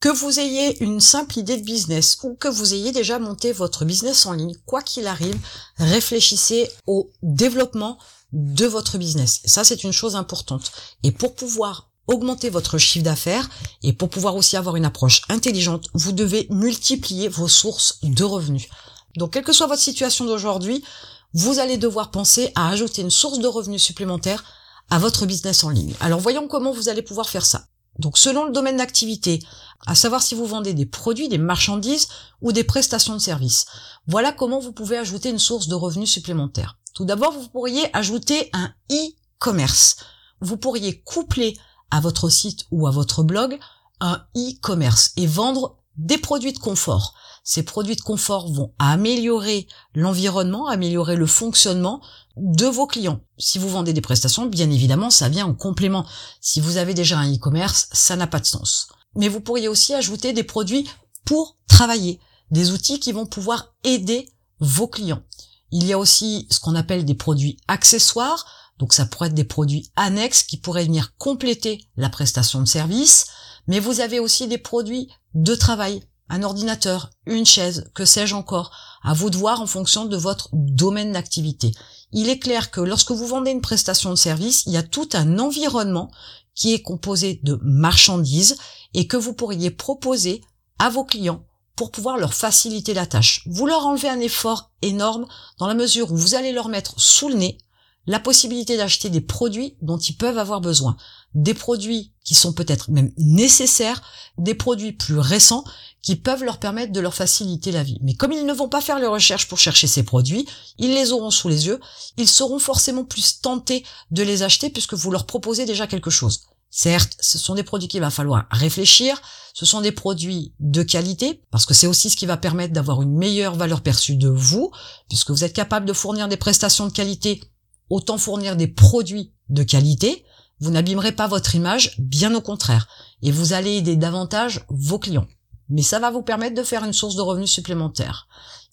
Que vous ayez une simple idée de business ou que vous ayez déjà monté votre business en ligne, quoi qu'il arrive, réfléchissez au développement de votre business. Ça, c'est une chose importante. Et pour pouvoir augmenter votre chiffre d'affaires et pour pouvoir aussi avoir une approche intelligente, vous devez multiplier vos sources de revenus. Donc, quelle que soit votre situation d'aujourd'hui, vous allez devoir penser à ajouter une source de revenus supplémentaire à votre business en ligne. Alors, voyons comment vous allez pouvoir faire ça. Donc selon le domaine d'activité, à savoir si vous vendez des produits, des marchandises ou des prestations de services. Voilà comment vous pouvez ajouter une source de revenus supplémentaire. Tout d'abord, vous pourriez ajouter un e-commerce. Vous pourriez coupler à votre site ou à votre blog un e-commerce et vendre des produits de confort. Ces produits de confort vont améliorer l'environnement, améliorer le fonctionnement de vos clients. Si vous vendez des prestations, bien évidemment, ça vient en complément. Si vous avez déjà un e-commerce, ça n'a pas de sens. Mais vous pourriez aussi ajouter des produits pour travailler, des outils qui vont pouvoir aider vos clients. Il y a aussi ce qu'on appelle des produits accessoires, donc ça pourrait être des produits annexes qui pourraient venir compléter la prestation de service, mais vous avez aussi des produits de travail, un ordinateur, une chaise, que sais-je encore, à vous de voir en fonction de votre domaine d'activité. Il est clair que lorsque vous vendez une prestation de service, il y a tout un environnement qui est composé de marchandises et que vous pourriez proposer à vos clients pour pouvoir leur faciliter la tâche. Vous leur enlevez un effort énorme dans la mesure où vous allez leur mettre sous le nez la possibilité d'acheter des produits dont ils peuvent avoir besoin. Des produits qui sont peut-être même nécessaires, des produits plus récents qui peuvent leur permettre de leur faciliter la vie. Mais comme ils ne vont pas faire les recherches pour chercher ces produits, ils les auront sous les yeux, ils seront forcément plus tentés de les acheter puisque vous leur proposez déjà quelque chose. Certes, ce sont des produits qu'il va falloir réfléchir, ce sont des produits de qualité, parce que c'est aussi ce qui va permettre d'avoir une meilleure valeur perçue de vous, puisque vous êtes capable de fournir des prestations de qualité autant fournir des produits de qualité, vous n'abîmerez pas votre image, bien au contraire, et vous allez aider davantage vos clients. Mais ça va vous permettre de faire une source de revenus supplémentaire.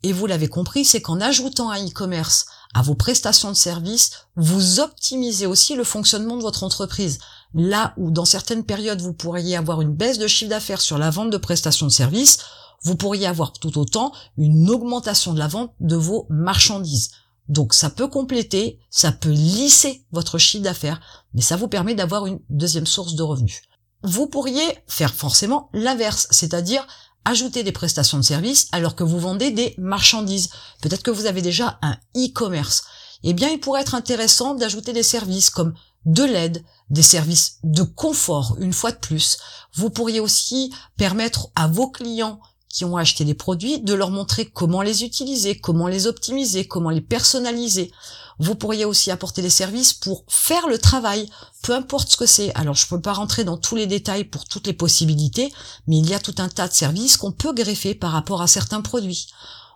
Et vous l'avez compris, c'est qu'en ajoutant un e-commerce à vos prestations de services, vous optimisez aussi le fonctionnement de votre entreprise. Là où dans certaines périodes vous pourriez avoir une baisse de chiffre d'affaires sur la vente de prestations de services, vous pourriez avoir tout autant une augmentation de la vente de vos marchandises. Donc ça peut compléter, ça peut lisser votre chiffre d'affaires, mais ça vous permet d'avoir une deuxième source de revenus. Vous pourriez faire forcément l'inverse, c'est-à-dire ajouter des prestations de services alors que vous vendez des marchandises. Peut-être que vous avez déjà un e-commerce. Eh bien, il pourrait être intéressant d'ajouter des services comme de l'aide, des services de confort, une fois de plus. Vous pourriez aussi permettre à vos clients qui ont acheté des produits, de leur montrer comment les utiliser, comment les optimiser, comment les personnaliser. Vous pourriez aussi apporter des services pour faire le travail, peu importe ce que c'est. Alors je ne peux pas rentrer dans tous les détails pour toutes les possibilités, mais il y a tout un tas de services qu'on peut greffer par rapport à certains produits.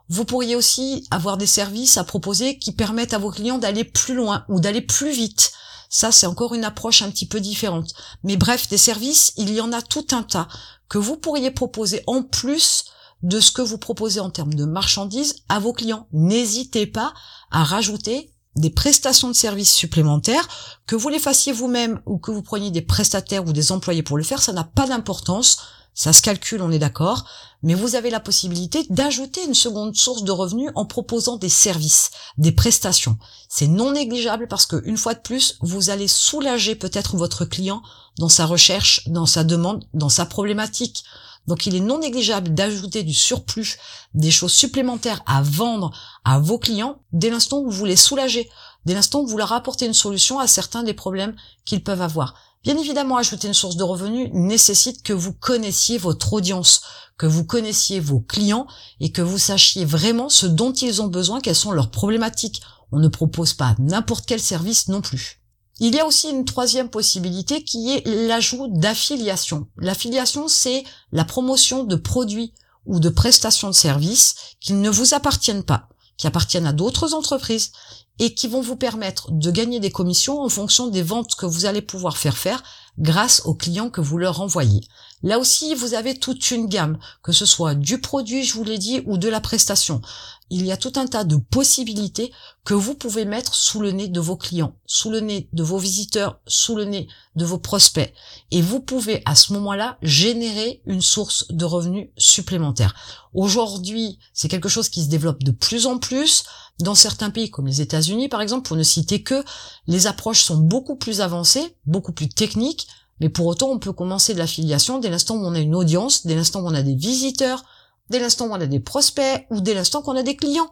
Vous pourriez aussi avoir des services à proposer qui permettent à vos clients d'aller plus loin ou d'aller plus vite. Ça, c'est encore une approche un petit peu différente. Mais bref, des services, il y en a tout un tas que vous pourriez proposer en plus de ce que vous proposez en termes de marchandises à vos clients. N'hésitez pas à rajouter des prestations de services supplémentaires, que vous les fassiez vous-même ou que vous preniez des prestataires ou des employés pour le faire, ça n'a pas d'importance. Ça se calcule, on est d'accord, mais vous avez la possibilité d'ajouter une seconde source de revenus en proposant des services, des prestations. C'est non négligeable parce que, une fois de plus, vous allez soulager peut-être votre client dans sa recherche, dans sa demande, dans sa problématique. Donc il est non négligeable d'ajouter du surplus, des choses supplémentaires à vendre à vos clients dès l'instant où vous les soulagez, dès l'instant où vous leur apportez une solution à certains des problèmes qu'ils peuvent avoir. Bien évidemment, ajouter une source de revenus nécessite que vous connaissiez votre audience, que vous connaissiez vos clients et que vous sachiez vraiment ce dont ils ont besoin, quelles sont leurs problématiques. On ne propose pas n'importe quel service non plus. Il y a aussi une troisième possibilité qui est l'ajout d'affiliation. L'affiliation, c'est la promotion de produits ou de prestations de services qui ne vous appartiennent pas, qui appartiennent à d'autres entreprises et qui vont vous permettre de gagner des commissions en fonction des ventes que vous allez pouvoir faire faire grâce aux clients que vous leur envoyez. Là aussi, vous avez toute une gamme, que ce soit du produit, je vous l'ai dit, ou de la prestation. Il y a tout un tas de possibilités que vous pouvez mettre sous le nez de vos clients, sous le nez de vos visiteurs, sous le nez de vos prospects. Et vous pouvez à ce moment-là générer une source de revenus supplémentaire. Aujourd'hui, c'est quelque chose qui se développe de plus en plus. Dans certains pays comme les États-Unis, par exemple, pour ne citer que, les approches sont beaucoup plus avancées, beaucoup plus techniques, mais pour autant, on peut commencer de l'affiliation dès l'instant où on a une audience, dès l'instant où on a des visiteurs, dès l'instant où on a des prospects ou dès l'instant qu'on a des clients.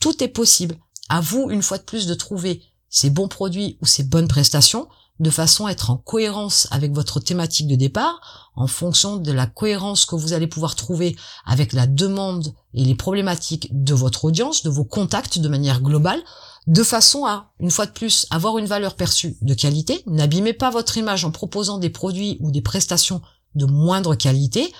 Tout est possible. À vous, une fois de plus, de trouver ces bons produits ou ces bonnes prestations de façon à être en cohérence avec votre thématique de départ, en fonction de la cohérence que vous allez pouvoir trouver avec la demande et les problématiques de votre audience, de vos contacts de manière globale, de façon à, une fois de plus, avoir une valeur perçue de qualité. N'abîmez pas votre image en proposant des produits ou des prestations de moindre qualité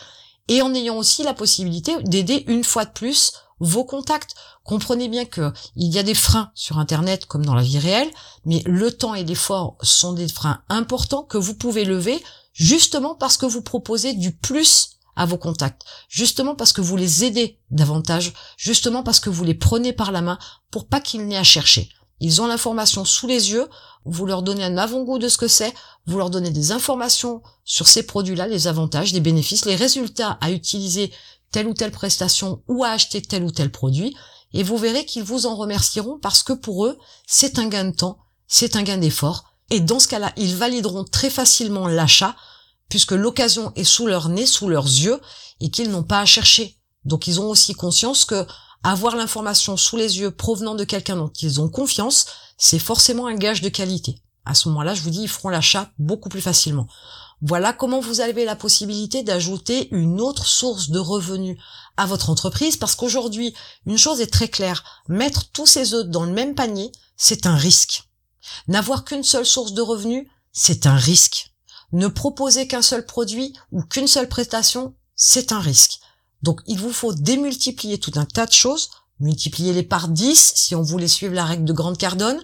et en ayant aussi la possibilité d'aider une fois de plus vos contacts. Comprenez bien que il y a des freins sur Internet comme dans la vie réelle, mais le temps et l'effort sont des freins importants que vous pouvez lever justement parce que vous proposez du plus à vos contacts, justement parce que vous les aidez davantage, justement parce que vous les prenez par la main pour pas qu'ils n'aient à chercher. Ils ont l'information sous les yeux, vous leur donnez un avant-goût de ce que c'est, vous leur donnez des informations sur ces produits-là, les avantages, les bénéfices, les résultats à utiliser telle ou telle prestation ou à acheter tel ou tel produit, et vous verrez qu'ils vous en remercieront parce que pour eux, c'est un gain de temps, c'est un gain d'effort, et dans ce cas-là, ils valideront très facilement l'achat puisque l'occasion est sous leur nez, sous leurs yeux, et qu'ils n'ont pas à chercher. Donc ils ont aussi conscience que avoir l'information sous les yeux provenant de quelqu'un dont ils ont confiance, c'est forcément un gage de qualité. À ce moment-là, je vous dis, ils feront l'achat beaucoup plus facilement. Voilà comment vous avez la possibilité d'ajouter une autre source de revenus à votre entreprise, parce qu'aujourd'hui, une chose est très claire, mettre tous ces œufs dans le même panier, c'est un risque. N'avoir qu'une seule source de revenus, c'est un risque. Ne proposer qu'un seul produit ou qu'une seule prestation, c'est un risque. Donc il vous faut démultiplier tout un tas de choses, multiplier les par 10 si on voulait suivre la règle de Grande Cardone,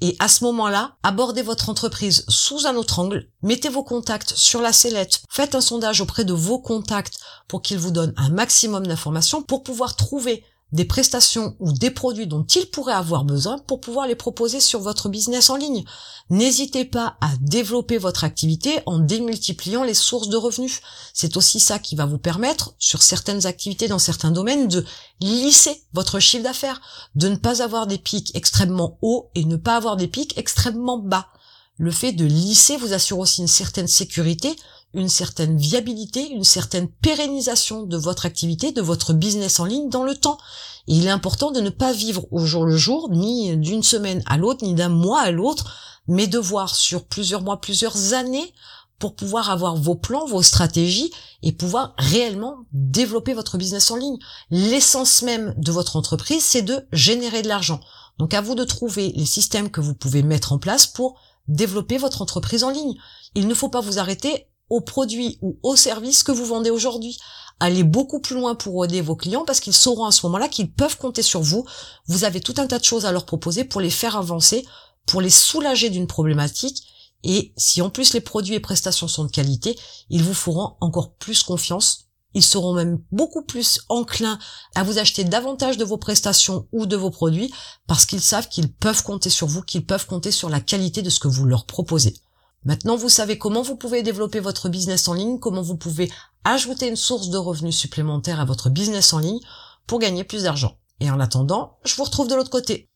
et à ce moment-là, abordez votre entreprise sous un autre angle, mettez vos contacts sur la sellette, faites un sondage auprès de vos contacts pour qu'ils vous donnent un maximum d'informations pour pouvoir trouver des prestations ou des produits dont ils pourraient avoir besoin pour pouvoir les proposer sur votre business en ligne. N'hésitez pas à développer votre activité en démultipliant les sources de revenus. C'est aussi ça qui va vous permettre, sur certaines activités dans certains domaines, de lisser votre chiffre d'affaires, de ne pas avoir des pics extrêmement hauts et ne pas avoir des pics extrêmement bas. Le fait de lisser vous assure aussi une certaine sécurité, une certaine viabilité, une certaine pérennisation de votre activité, de votre business en ligne dans le temps. Et il est important de ne pas vivre au jour le jour, ni d'une semaine à l'autre, ni d'un mois à l'autre, mais de voir sur plusieurs mois, plusieurs années pour pouvoir avoir vos plans, vos stratégies et pouvoir réellement développer votre business en ligne. L'essence même de votre entreprise, c'est de générer de l'argent. Donc à vous de trouver les systèmes que vous pouvez mettre en place pour développer votre entreprise en ligne. Il ne faut pas vous arrêter aux produits ou aux services que vous vendez aujourd'hui. Allez beaucoup plus loin pour aider vos clients parce qu'ils sauront à ce moment-là qu'ils peuvent compter sur vous. Vous avez tout un tas de choses à leur proposer pour les faire avancer, pour les soulager d'une problématique. Et si en plus les produits et prestations sont de qualité, ils vous feront encore plus confiance. Ils seront même beaucoup plus enclins à vous acheter davantage de vos prestations ou de vos produits parce qu'ils savent qu'ils peuvent compter sur vous, qu'ils peuvent compter sur la qualité de ce que vous leur proposez. Maintenant, vous savez comment vous pouvez développer votre business en ligne, comment vous pouvez ajouter une source de revenus supplémentaire à votre business en ligne pour gagner plus d'argent. Et en attendant, je vous retrouve de l'autre côté.